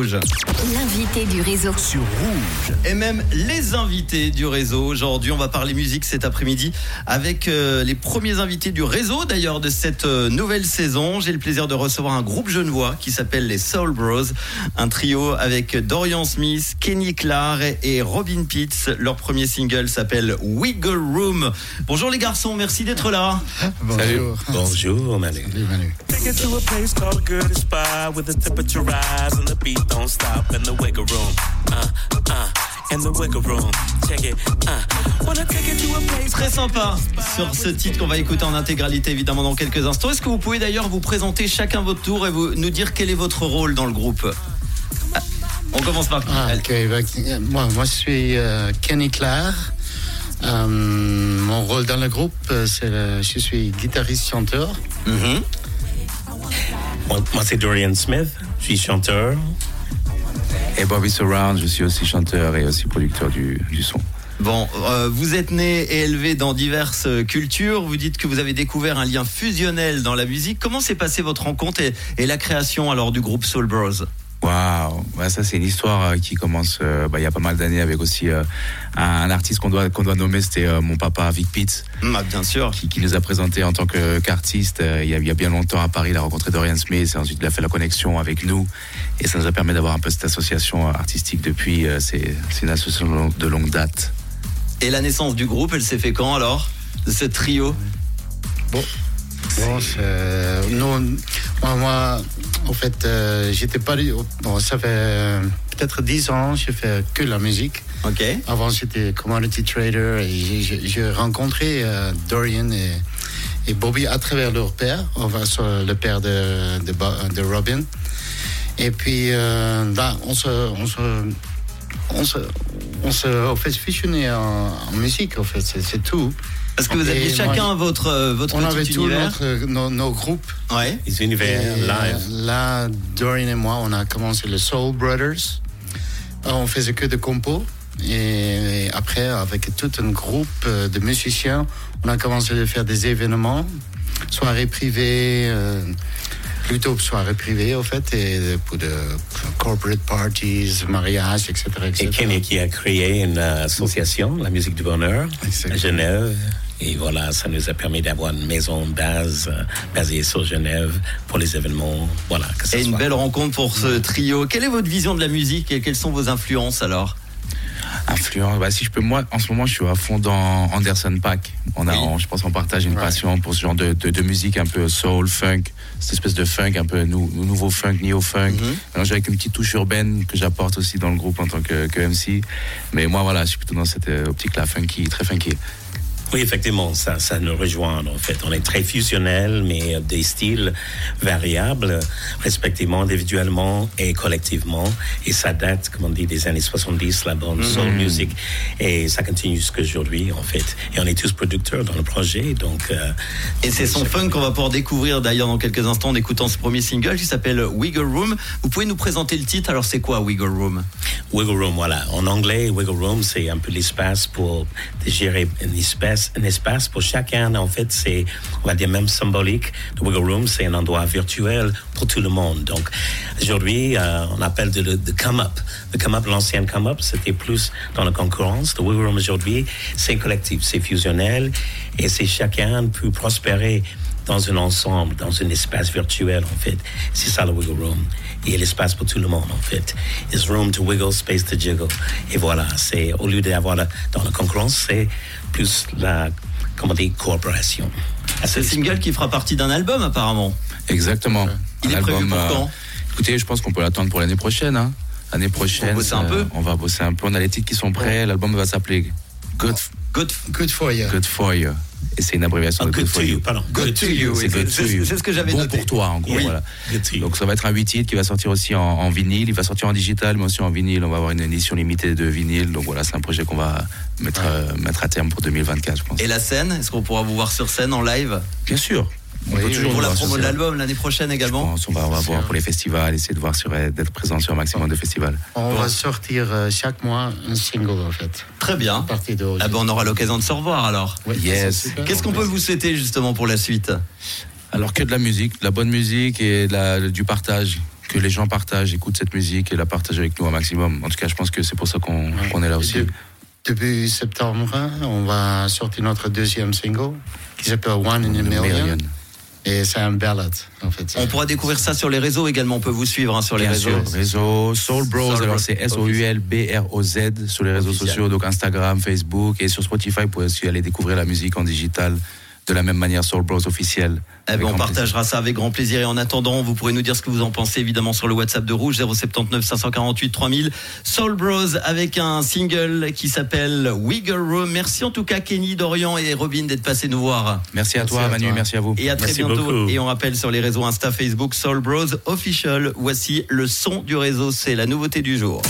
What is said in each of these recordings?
L'invité du réseau. sur Rouge. Et même les invités du réseau. Aujourd'hui, on va parler musique cet après-midi avec euh, les premiers invités du réseau d'ailleurs de cette euh, nouvelle saison. J'ai le plaisir de recevoir un groupe genevois qui s'appelle les Soul Bros. Un trio avec Dorian Smith, Kenny Clark et Robin Pitts. Leur premier single s'appelle Wiggle Room. Bonjour les garçons, merci d'être là. Bonjour. Bonjour, Manu. Salut Manu. Don't stop in the wiggle room. Uh, uh, in the wiggle room. Check it. Uh, wanna take it to a place Très sympa sur ce titre qu'on va écouter en intégralité évidemment dans quelques instants. Est-ce que vous pouvez d'ailleurs vous présenter chacun votre tour et vous nous dire quel est votre rôle dans le groupe? Ah, On commence par Ah, ok. bah, euh, moi, moi, je suis euh, Kenny Clark. Euh, mon rôle dans le groupe, c'est le- je suis guitariste-chanteur. Mhm. Moi, moi, c'est Dorian Smith, je suis chanteur. Et Bobby Surround, je suis aussi chanteur et aussi producteur du, du son. Bon, euh, vous êtes né et élevé dans diverses euh, cultures. Vous dites que vous avez découvert un lien fusionnel dans la musique. Comment s'est passée votre rencontre et, et la création alors du groupe Soul Bros? Waouh, ouais, ça c'est une histoire euh, qui commence euh, bah, il y a pas mal d'années avec aussi euh, un, un artiste qu'on doit qu'on doit nommer, c'était euh, mon papa Vic Pitts, Hum, ah, Bien sûr. qui, qui nous a présenté en tant qu'artiste euh, il, y a, il y a bien longtemps à Paris. Il a rencontré Dorian Smith et ensuite il a fait la connexion avec nous et ça nous a permis d'avoir un peu cette association artistique depuis. euh, c'est une association de longue date. Et la naissance du groupe, elle s'est fait quand alors De ce trio? Bon, c'est- non, moi, moi, en fait, euh, j'étais pas. Bon, ça fait euh, peut-être 10 ans, j'ai fait que la musique. Ok. Avant, j'étais commodity trader et j'ai- rencontré euh, Dorian et, et Bobby à travers leur père, enfin, sur le père de, de, Robin. Et puis, là, on se, on se, on se, on se, on fait fusionner en, en musique, en fait, c'est c'est tout. Parce que vous aviez moi, chacun votre, euh, votre On petit avait tous univers. notre, nos, nos groupes. Ouais. Les univers Et, live. euh, Là, Dorian et moi, on a commencé le Soul Brothers. Euh, On faisait que de compos. Et, et après, avec tout un groupe euh, de musiciens, on a commencé à faire des événements, soirées privées, euh, plutôt soirées privées, en fait, et pour de corporate parties, mariages, etc. etc. Et Kenny qui a créé une euh, association, la musique du bonheur, Exactement. à Genève. Et voilà, ça nous a permis d'avoir une maison de base euh, basée sur Genève pour les événements. Voilà, que Et une belle rencontre pour ce trio. Quelle est votre vision de la musique et quelles sont vos influences alors? Influence, bah, si je peux, moi, en ce moment, je suis à fond dans Anderson Pack. On a, Oui. on- je pense qu'on partage une Ouais. passion pour ce genre de, de, de musique un peu soul, funk, cette espèce de funk, un peu nou- nouveau funk, néo-funk. Mhm. Mélangé avec une petite touche urbaine que j'apporte aussi dans le groupe en tant que, que MC. Mais moi, voilà, je suis plutôt dans cette euh, optique-là, funky, très funky. Oui, effectivement, ça, ça nous rejoint. En fait, on est très fusionnel, mais euh, des styles variables, respectivement, individuellement et collectivement. Et ça date, comme on dit, des années 70, la bonne soul music. Et ça continue jusqu'à aujourd'hui, en fait. Et on est tous producteurs dans le projet, donc. euh, Et c'est son funk qu'on va pouvoir découvrir d'ailleurs dans quelques instants en écoutant ce premier single qui s'appelle Wiggle Room. Vous pouvez nous présenter le titre Alors c'est quoi Wiggle Room? Wiggle room, voilà. En anglais, wiggle room, c'est un peu l'espace pour gérer un un espace pour chacun. En fait, c'est, on va dire même symbolique. Le wiggle room, c'est un endroit virtuel pour tout le monde. Donc, aujourd'hui, euh, on appelle de, le de come up. Le come up, l'ancien come up, c'était plus dans la concurrence. Le wiggle room aujourd'hui, c'est collectif, c'est fusionnel et c'est chacun peut prospérer dans un ensemble, dans un espace virtuel, en fait. C'est ça le wiggle room. Il y a l'espace pour tout le monde, en fait. It's room to wiggle, space to jiggle. Et voilà, c'est, au lieu d'avoir dans la concurrence, c'est plus la, comment dire, coopération. C'est le single qui fera partie d'un album apparemment. Exactement. Il Un est prévu pour euh, quand Écoutez, je pense qu'on peut l'attendre pour l'année prochaine. Hein. L'année prochaine, bosser un peu on va bosser un peu. On a les titres qui sont prêts. L'album va s'appeler Good, Good, Good for you. Good for You. Et c'est une abréviation Ah, de good Good for to you, You. pardon. Good to you, C'est oui, Good c'est- to You. c'est ce que j'avais bon noté. pour toi, en gros. Oui. Voilà. Good to you. Donc ça va être un 8 titres qui va sortir aussi en, en vinyle. Il va sortir en digital, mais aussi en vinyle. On va avoir une édition limitée de vinyle. Donc voilà, c'est un projet qu'on va mettre, euh, mettre à terme pour 2024, je pense. Et la scène Est-ce qu'on pourra vous voir sur scène en live? Bien sûr. On Oui, peut oui, toujours Pour la promo de l'album l'année prochaine Je également pense, on va, on va voir pour les festivals, essayer de voir sur, d'être présent sur un maximum de festivals. On va sortir euh, chaque mois un single, en fait. Très bien. Ah ben, on aura l'occasion de se revoir alors. Oui, Yes. Qu'est-ce qu'on peut vous souhaiter justement pour la suite? Alors que de la musique, de la bonne musique et de la- du partage. que les gens partagent, écoutent cette musique et la partagent avec nous un maximum. En tout cas, je pense que c'est pour ça qu'on qu'on est là aussi. De- Début septembre, on va sortir notre deuxième single qui s'appelle One in a Million. Et c'est un ballad, en fait. On pourra découvrir ça sur les réseaux également. On peut vous suivre hein, sur les Bien réseaux. sûr, réseau Soul Bros. Soul alors c'est S-O-U-L-B-R-O-Z sur les réseaux sociaux, donc Instagram, Facebook et sur Spotify. Vous pouvez aussi aller découvrir la musique en digital de la même manière Soul Bros officiel. Eh ben, on partagera ça avec grand plaisir. Et en attendant, vous pourrez nous dire ce que vous en pensez évidemment sur le WhatsApp de Rouge 079 548 3000. Soul Bros avec un single qui s'appelle Wiggle Room. Merci en tout cas Kenny, Dorian et Robin d'être passés nous voir. Merci à Merci toi, à Manu, toi. merci à vous. Et à très Merci bientôt. beaucoup. Et on rappelle sur les réseaux Insta, Facebook, Soul Bros Official. Voici le son du réseau. C'est la nouveauté du jour.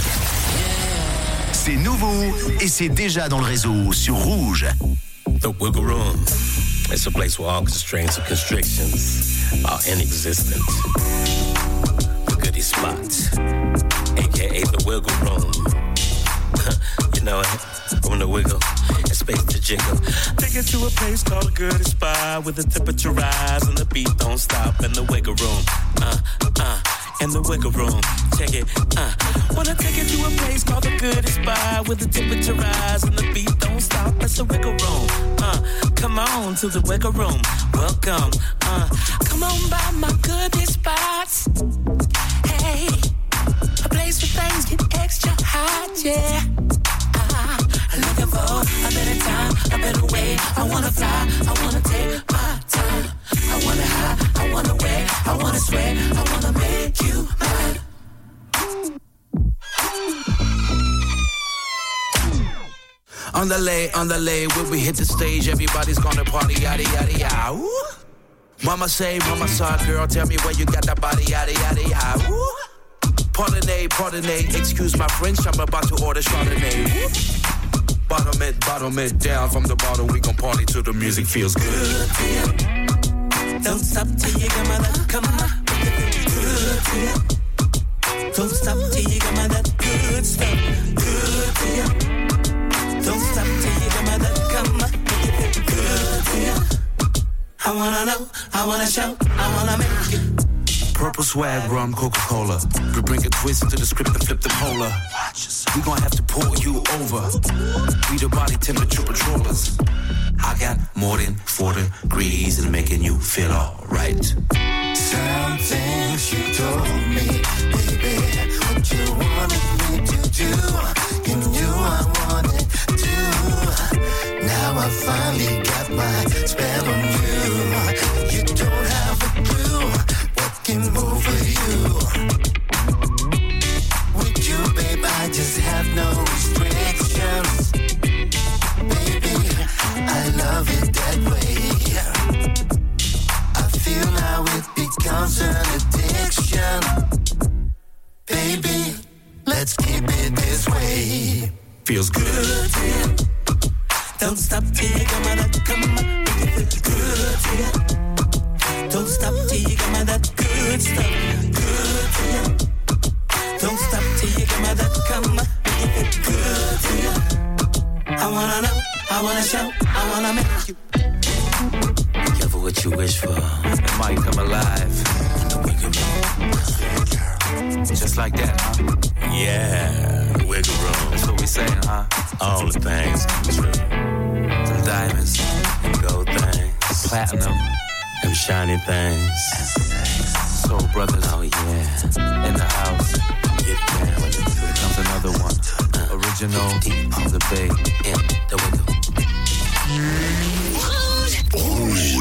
C'est nouveau et c'est déjà dans le réseau sur Rouge. The Wiggle Room. It's a place where all constraints and constrictions are inexistent. The goodie spot, aka the Wiggle Room. you know it, room to wiggle, and space to jiggle. Take it to a place called a good spot where the temperature rise and the beat don't stop in the wiggle room. Uh, uh, in the wiggle room. Check it. Uh, wanna take it to a place called a good spot where the temperature rise and the beat don't stop. It's the wiggle room. Uh, come on to the wiggle room. Welcome. Uh, come on by my good spots. Hey, a place where things get extra hot, yeah. Underlay, underlay, when we hit the stage, everybody's gonna party, yada, yada, yada. Mama say, mama saw, girl, tell me where you got that body, yada, yada, yada. Ooh. Pardon pardon excuse my French, I'm about to order Chardonnay. Ooh. Bottom it, bottom it down from the bottom, we gon' party till the music feels good. Don't stop till you come out, come on. Good you. Don't stop till you wanna know, I wanna show, I wanna make you. Purple swag, rum, Coca Cola. We bring a twist to the script and flip the polar. We gon' have to pull you over. We the body temperature patrollers. I got more than 40 degrees and making you feel alright. Some things you told me, Feels good. Don't stop till you come out that come on. Good. Don't stop till you come out that good stuff. Good you. Don't stop till you come out that come. Good you. I wanna know, I wanna show, I wanna make you. Careful what you wish for. It might come alive. Just like that, huh? Yeah, wiggle room. That's what we say, huh? All the things come true. Some diamonds and gold things. Platinum. and shiny things. Soul brothers. Oh yeah. In the house. Get down. Here comes another one. Uh, Original. On the bay. In the window. Rouge. Rouge.